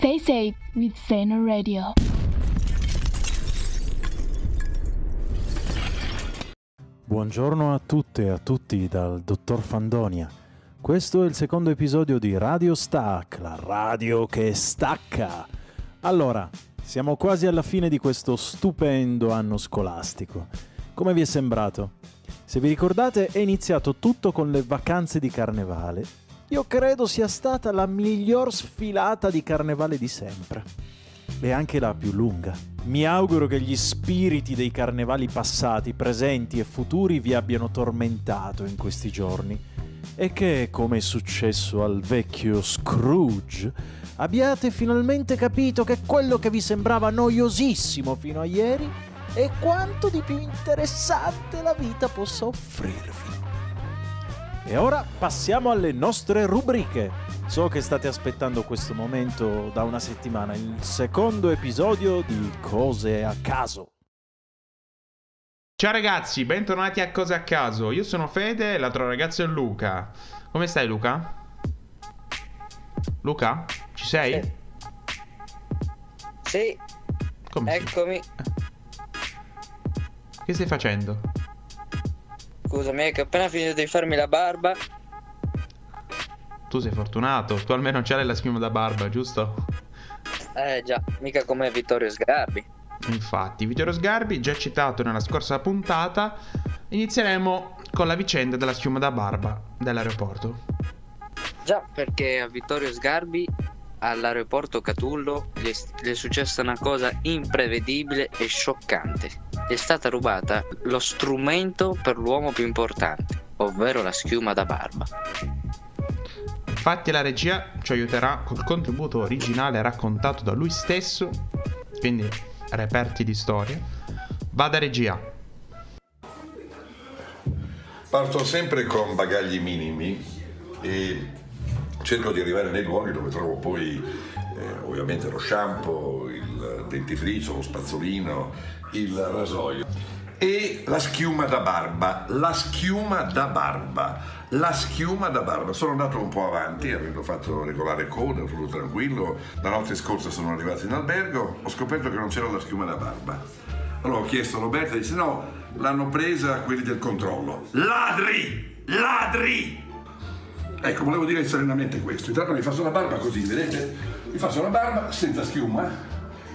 Stay safe with Sena Radio. Buongiorno a tutte e a tutti dal dottor Fandonia. Questo è il secondo episodio di Radio Stack, la radio che stacca. Allora, siamo quasi alla fine di questo stupendo anno scolastico. Come vi è sembrato? Se vi ricordate è iniziato tutto con le vacanze di carnevale. Io credo sia stata la miglior sfilata di carnevale di sempre. E anche la più lunga. Mi auguro che gli spiriti dei carnevali passati, presenti e futuri vi abbiano tormentato in questi giorni e che, come è successo al vecchio Scrooge, abbiate finalmente capito che quello che vi sembrava noiosissimo fino a ieri è quanto di più interessante la vita possa offrirvi. E ora passiamo alle nostre rubriche. So che state aspettando questo momento da una settimana, il secondo episodio di Cose a caso. Ciao ragazzi, bentornati a Cose a caso. Io sono Fede e l'altro ragazzo è Luca. Come stai Luca? Luca? Ci sei? Sì. Sì, Come sì? eccomi. Che stai facendo? Scusami, che ho appena finito di farmi la barba. Tu sei fortunato, tu almeno c'hai la schiuma da barba, giusto? Eh già, mica come Vittorio Sgarbi. Infatti, Vittorio Sgarbi, già citato nella scorsa puntata, inizieremo con la vicenda della schiuma da barba dell'aeroporto. Già, perché a Vittorio Sgarbi all'aeroporto Catullo gli è, successa una cosa imprevedibile e scioccante. Gli è stata rubata lo strumento per l'uomo più importante, ovvero la schiuma da barba. Infatti la regia ci aiuterà col contributo originale raccontato da lui stesso, quindi reperti di storia. Vada regia. Parto sempre con bagagli minimi e cerco di arrivare nei luoghi dove trovo poi eh, ovviamente lo shampoo, il dentifricio, lo spazzolino, il rasoio e la schiuma da barba, la schiuma da barba, la schiuma da barba. Sono andato un po' avanti, avendo fatto regolare coda, tutto tranquillo. La notte scorsa sono arrivato in albergo, ho scoperto che non c'era la schiuma da barba. Allora ho chiesto a Roberta, dice no, l'hanno presa quelli del controllo. Ladri! Ladri! Ecco, volevo dire serenamente questo. Intanto mi faccio la barba così, vedete? Mi faccio la barba senza schiuma,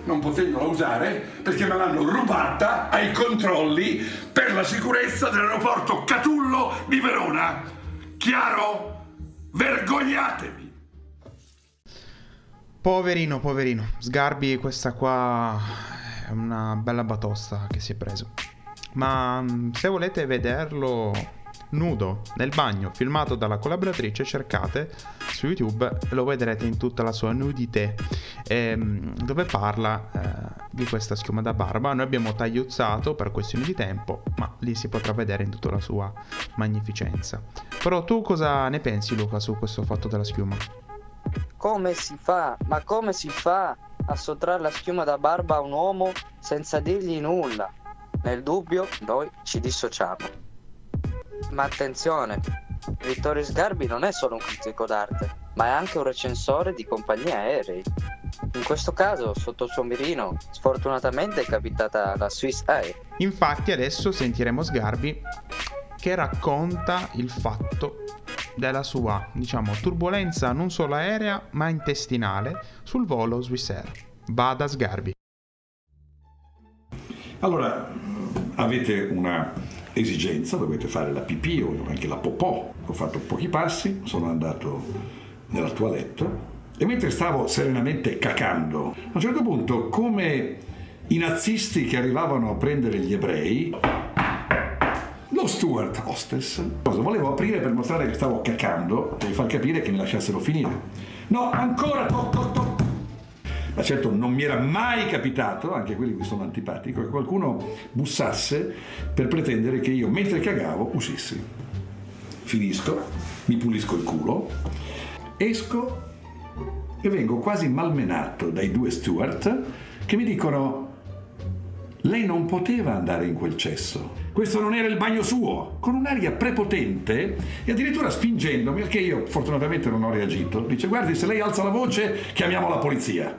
non potendola usare perché me l'hanno rubata ai controlli per la sicurezza dell'aeroporto Catullo di Verona. Chiaro? Vergognatevi! Poverino, poverino. Sgarbi, questa qua è una bella batosta che si è preso. Ma mm, se volete vederlo nudo nel bagno, filmato dalla collaboratrice, cercate su YouTube lo vedrete in tutta la sua nudité, ehm, dove parla eh, di questa schiuma da barba. Noi abbiamo tagliuzzato per questioni di tempo, ma lì si potrà vedere in tutta la sua magnificenza. Però tu cosa ne pensi, Luca, su questo fatto della schiuma? Come si fa? Ma come si fa a sottrarre la schiuma da barba a un uomo senza dirgli nulla? Nel dubbio, noi ci dissociamo. Ma attenzione, Vittorio Sgarbi non è solo un critico d'arte, ma è anche un recensore di compagnie aerei. In questo caso, sotto il suo mirino, sfortunatamente è capitata la Swiss Air. Infatti adesso sentiremo Sgarbi che racconta il fatto della sua, diciamo, turbolenza non solo aerea ma intestinale sul volo Swissair. Vada Sgarbi. Allora, avete una esigenza, dovete fare la pipì o anche la popò. Ho fatto pochi passi, sono andato nella toilette e mentre stavo serenamente cacando, a un certo punto, come i nazisti che arrivavano a prendere gli ebrei, lo steward hostess volevo aprire per mostrare che stavo cacando e far capire che mi lasciassero finire. No, ancora tocco, tocco. Ma certo non mi era mai capitato, anche quelli che sono antipatico, che qualcuno bussasse per pretendere che io, mentre cagavo, uscissi. Finisco, mi pulisco il culo, esco e vengo quasi malmenato dai due steward che mi dicono lei non poteva andare in quel cesso. Questo non era il bagno suo, con un'aria prepotente e addirittura spingendomi, che io fortunatamente non ho reagito. Dice, guardi, se lei alza la voce, chiamiamo la polizia.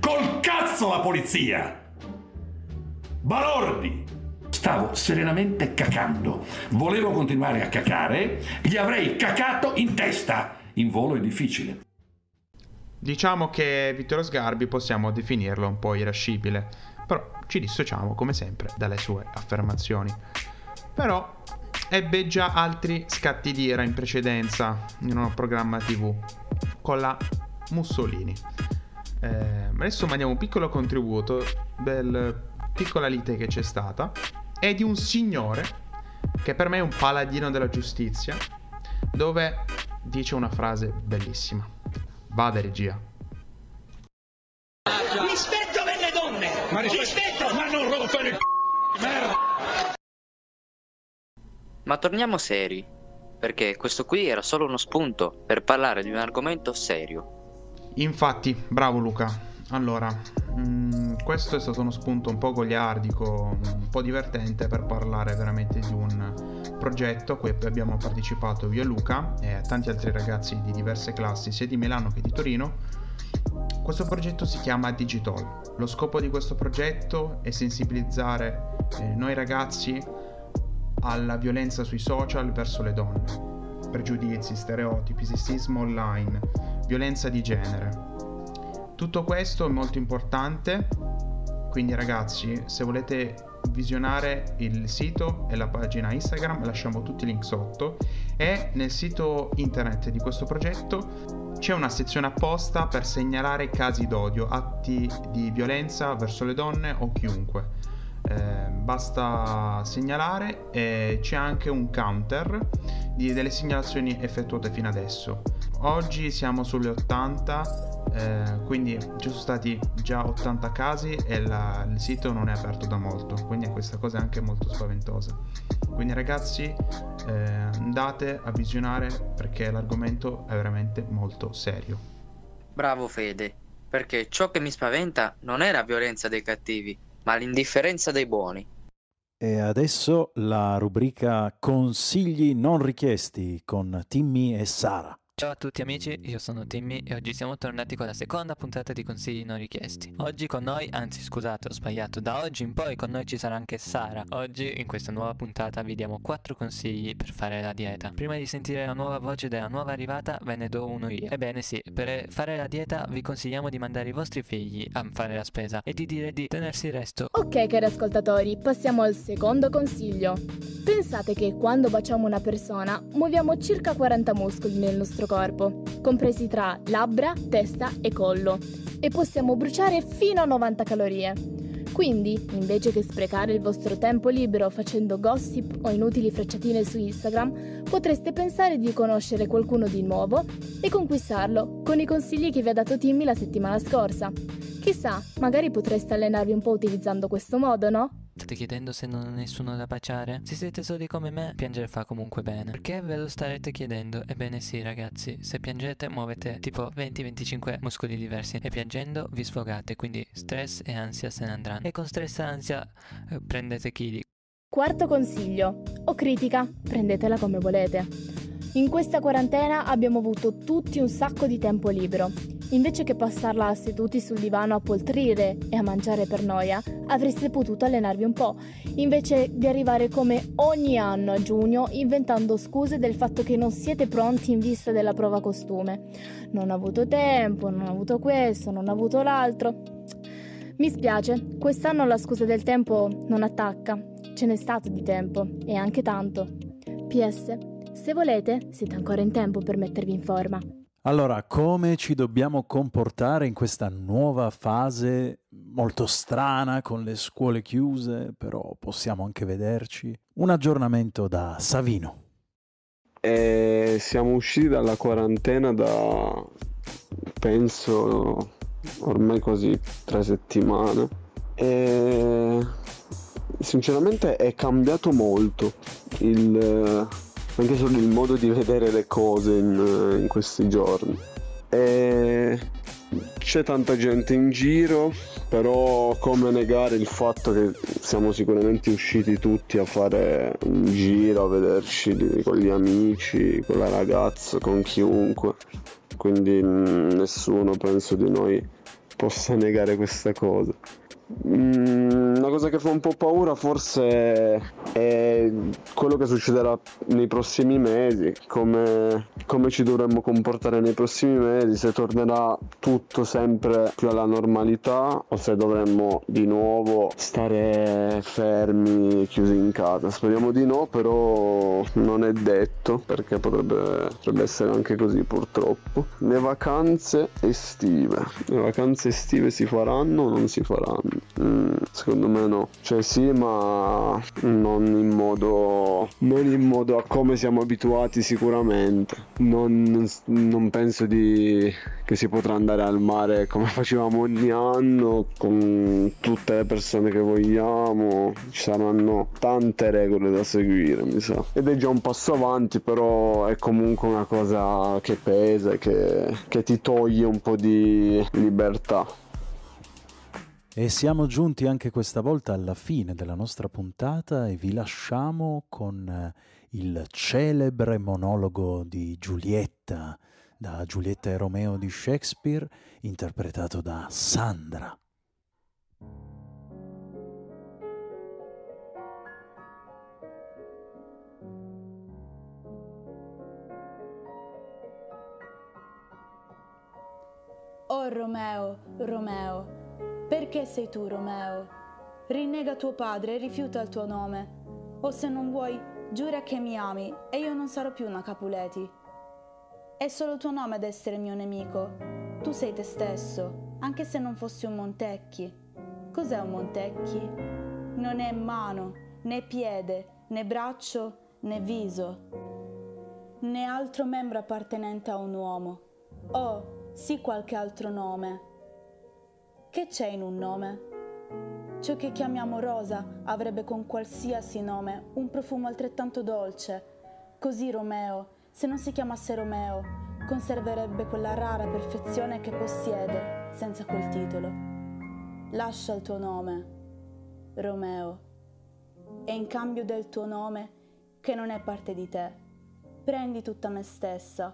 Col cazzo la polizia! Balordi! Stavo serenamente cacando. Volevo continuare a cacare, gli avrei cacato in testa. In volo è difficile. Diciamo che Vittorio Sgarbi possiamo definirlo un po' irascibile, però ci dissociamo come sempre dalle sue affermazioni. Però ebbe già altri scatti di ira in precedenza in un programma tv con la Mussolini. Eh, adesso mandiamo un piccolo contributo del piccola lite che c'è stata e di un signore che per me è un paladino della giustizia dove dice una frase bellissima. Vada regia. Rispetto per le donne! Ma rispetto! Ma non rompere il c***o, merda! Ma torniamo seri, perché questo qui era solo uno spunto per parlare di un argomento serio. Infatti, bravo Luca. Allora, mm, questo è stato uno spunto un po' goliardico, un po' divertente per parlare veramente di un progetto a cui abbiamo partecipato io e Luca e tanti altri ragazzi di diverse classi, sia di Milano che di Torino. Questo progetto si chiama Digital. Lo scopo di questo progetto è sensibilizzare eh, noi ragazzi alla violenza sui social verso le donne, pregiudizi, stereotipi, sessismo online, violenza di genere. Tutto questo è molto importante, quindi ragazzi, se volete visionare il sito e la pagina Instagram, lasciamo tutti i link sotto e nel sito internet di questo progetto c'è una sezione apposta per segnalare casi d'odio, atti di violenza verso le donne o chiunque. Eh, basta segnalare e c'è anche un counter di, delle segnalazioni effettuate fino adesso. Oggi siamo sulle 80 eh, quindi ci sono stati già 80 casi e la, il sito non è aperto da molto, quindi questa cosa è anche molto spaventosa. Quindi ragazzi eh, andate a visionare perché l'argomento è veramente molto serio. Bravo Fede, perché ciò che mi spaventa non è la violenza dei cattivi, ma l'indifferenza dei buoni. E adesso la rubrica Consigli non richiesti con Timmy e Sara. Ciao a tutti amici, io sono Timmy e oggi siamo tornati con la seconda puntata di consigli non richiesti. Oggi con noi, anzi scusate ho sbagliato, da oggi in poi con noi ci sarà anche Sara. Oggi in questa nuova puntata vi diamo 4 consigli per fare la dieta. Prima di sentire la nuova voce della nuova arrivata ve ne do uno io. Ebbene sì, per fare la dieta vi consigliamo di mandare i vostri figli a fare la spesa e di dire di tenersi il resto. Ok cari ascoltatori, passiamo al secondo consiglio. Pensate che quando baciamo una persona muoviamo circa 40 muscoli nel nostro corpo, compresi tra labbra, testa e collo, e possiamo bruciare fino a 90 calorie. Quindi, invece che sprecare il vostro tempo libero facendo gossip o inutili frecciatine su Instagram, potreste pensare di conoscere qualcuno di nuovo e conquistarlo con i consigli che vi ha dato Timmy la settimana scorsa. Chissà, magari potreste allenarvi un po' utilizzando questo modo, no? State chiedendo se non ho nessuno da baciare? Se siete soli come me, piangere fa comunque bene. Perché ve lo starete chiedendo? Ebbene sì ragazzi, se piangete muovete tipo 20-25 muscoli diversi e piangendo vi sfogate, quindi stress e ansia se ne andranno. E con stress e ansia eh, prendete chili. Quarto consiglio, o critica, prendetela come volete. In questa quarantena abbiamo avuto tutti un sacco di tempo libero. Invece che passarla seduti sul divano a poltrire e a mangiare per noia, avreste potuto allenarvi un po', invece di arrivare come ogni anno a giugno inventando scuse del fatto che non siete pronti in vista della prova costume. Non ho avuto tempo, non ho avuto questo, non ho avuto l'altro. Mi spiace, quest'anno la scusa del tempo non attacca. Ce n'è stato di tempo, e anche tanto. PS, se volete, siete ancora in tempo per mettervi in forma. Allora, come ci dobbiamo comportare in questa nuova fase molto strana con le scuole chiuse, però possiamo anche vederci? Un aggiornamento da Savino. E siamo usciti dalla quarantena da penso ormai quasi tre settimane e sinceramente è cambiato molto il, anche solo il modo di vedere le cose in, in questi giorni e c'è tanta gente in giro, però come negare il fatto che siamo sicuramente usciti tutti a fare un giro, a vederci con gli amici, con la ragazza, con chiunque. Quindi mm, nessuno penso di noi possa negare questa cosa. Mm, una cosa che fa un po' paura forse è quello che succederà nei prossimi mesi, come, come, ci dovremmo comportare nei prossimi mesi, se tornerà tutto sempre più alla normalità o se dovremmo di nuovo stare fermi, chiusi in casa. Speriamo di no, però non è detto perché potrebbe, potrebbe essere anche così purtroppo. Le vacanze estive, le vacanze estive si faranno o non si faranno? Mm, secondo me no. Cioè sì, ma non in modo non in modo a come siamo abituati sicuramente. Non, non penso di, che si potrà andare al mare come facevamo ogni anno con tutte le persone che vogliamo. Ci saranno tante regole da seguire, mi sa. Ed è già un passo avanti, però è comunque una cosa che pesa che, che ti toglie un po' di libertà. E siamo giunti anche questa volta alla fine della nostra puntata e vi lasciamo con eh, il celebre monologo di Giulietta, da Giulietta e Romeo di Shakespeare, interpretato da Sandra. Oh Romeo, Romeo, perché sei tu, Romeo? Rinnega tuo padre e rifiuta il tuo nome. O se non vuoi, giura che mi ami e io non sarò più una Capuleti. È solo tuo nome ad essere mio nemico. Tu sei te stesso, anche se non fossi un Montecchi. Cos'è un Montecchi? Non è mano, né piede, né braccio, né viso, né altro membro appartenente a un uomo. Oh, sì qualche altro nome che c'è in un nome? Ciò che chiamiamo rosa avrebbe con qualsiasi nome un profumo altrettanto dolce. Così Romeo, se non si chiamasse Romeo, conserverebbe quella rara perfezione che possiede senza quel titolo. Lascia il tuo nome, Romeo, e in cambio del tuo nome, che non è parte di te, prendi tutta me stessa